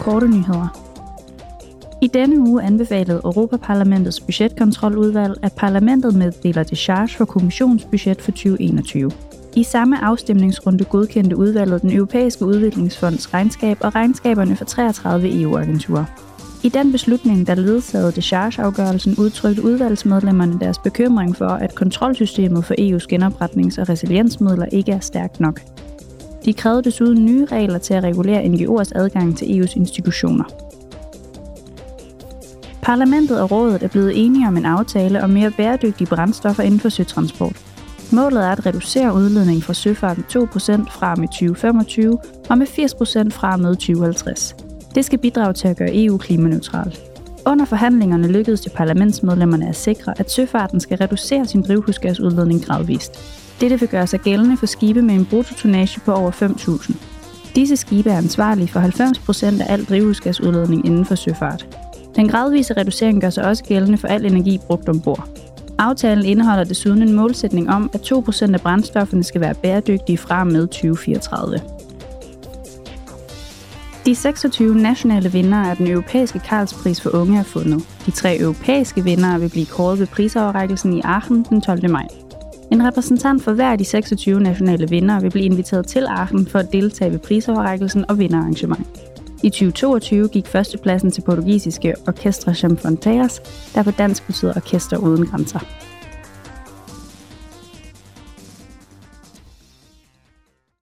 korte nyheder. I denne uge anbefalede Europaparlamentets budgetkontroludvalg, at parlamentet meddeler decharge for kommissionsbudget for 2021. I samme afstemningsrunde godkendte udvalget den Europæiske Udviklingsfonds regnskab og regnskaberne for 33 EU-agenturer. I den beslutning, der ledsagede dechargeafgørelsen, udtrykte udvalgsmedlemmerne deres bekymring for, at kontrolsystemet for EU's genopretnings- og resiliensmidler ikke er stærkt nok. De krævede desuden nye regler til at regulere NGO's adgang til EU's institutioner. Parlamentet og rådet er blevet enige om en aftale om mere bæredygtige brændstoffer inden for søtransport. Målet er at reducere udledningen fra søfarten 2% fra med 2025 og med 80% fra med 2050. Det skal bidrage til at gøre EU klimaneutralt. Under forhandlingerne lykkedes det parlamentsmedlemmerne at sikre, at søfarten skal reducere sin drivhusgasudledning gradvist. Dette vil gøre sig gældende for skibe med en bruttotonnage på over 5.000. Disse skibe er ansvarlige for 90% af al drivhusgasudledning inden for søfart. Den gradvise reducering gør sig også gældende for al energi brugt ombord. Aftalen indeholder desuden en målsætning om, at 2% af brændstofferne skal være bæredygtige fra og med 2034. De 26 nationale vindere af den europæiske Karlspris for unge er fundet. De tre europæiske vindere vil blive kåret ved prisoverrækkelsen i Aachen den 12. maj. En repræsentant for hver af de 26 nationale vinder vil blive inviteret til Aachen for at deltage ved prisoverrækkelsen og vinderarrangement. I 2022 gik førstepladsen til portugisiske Orkestra Chamfonteas, der på dansk betyder Orkester Uden Grænser.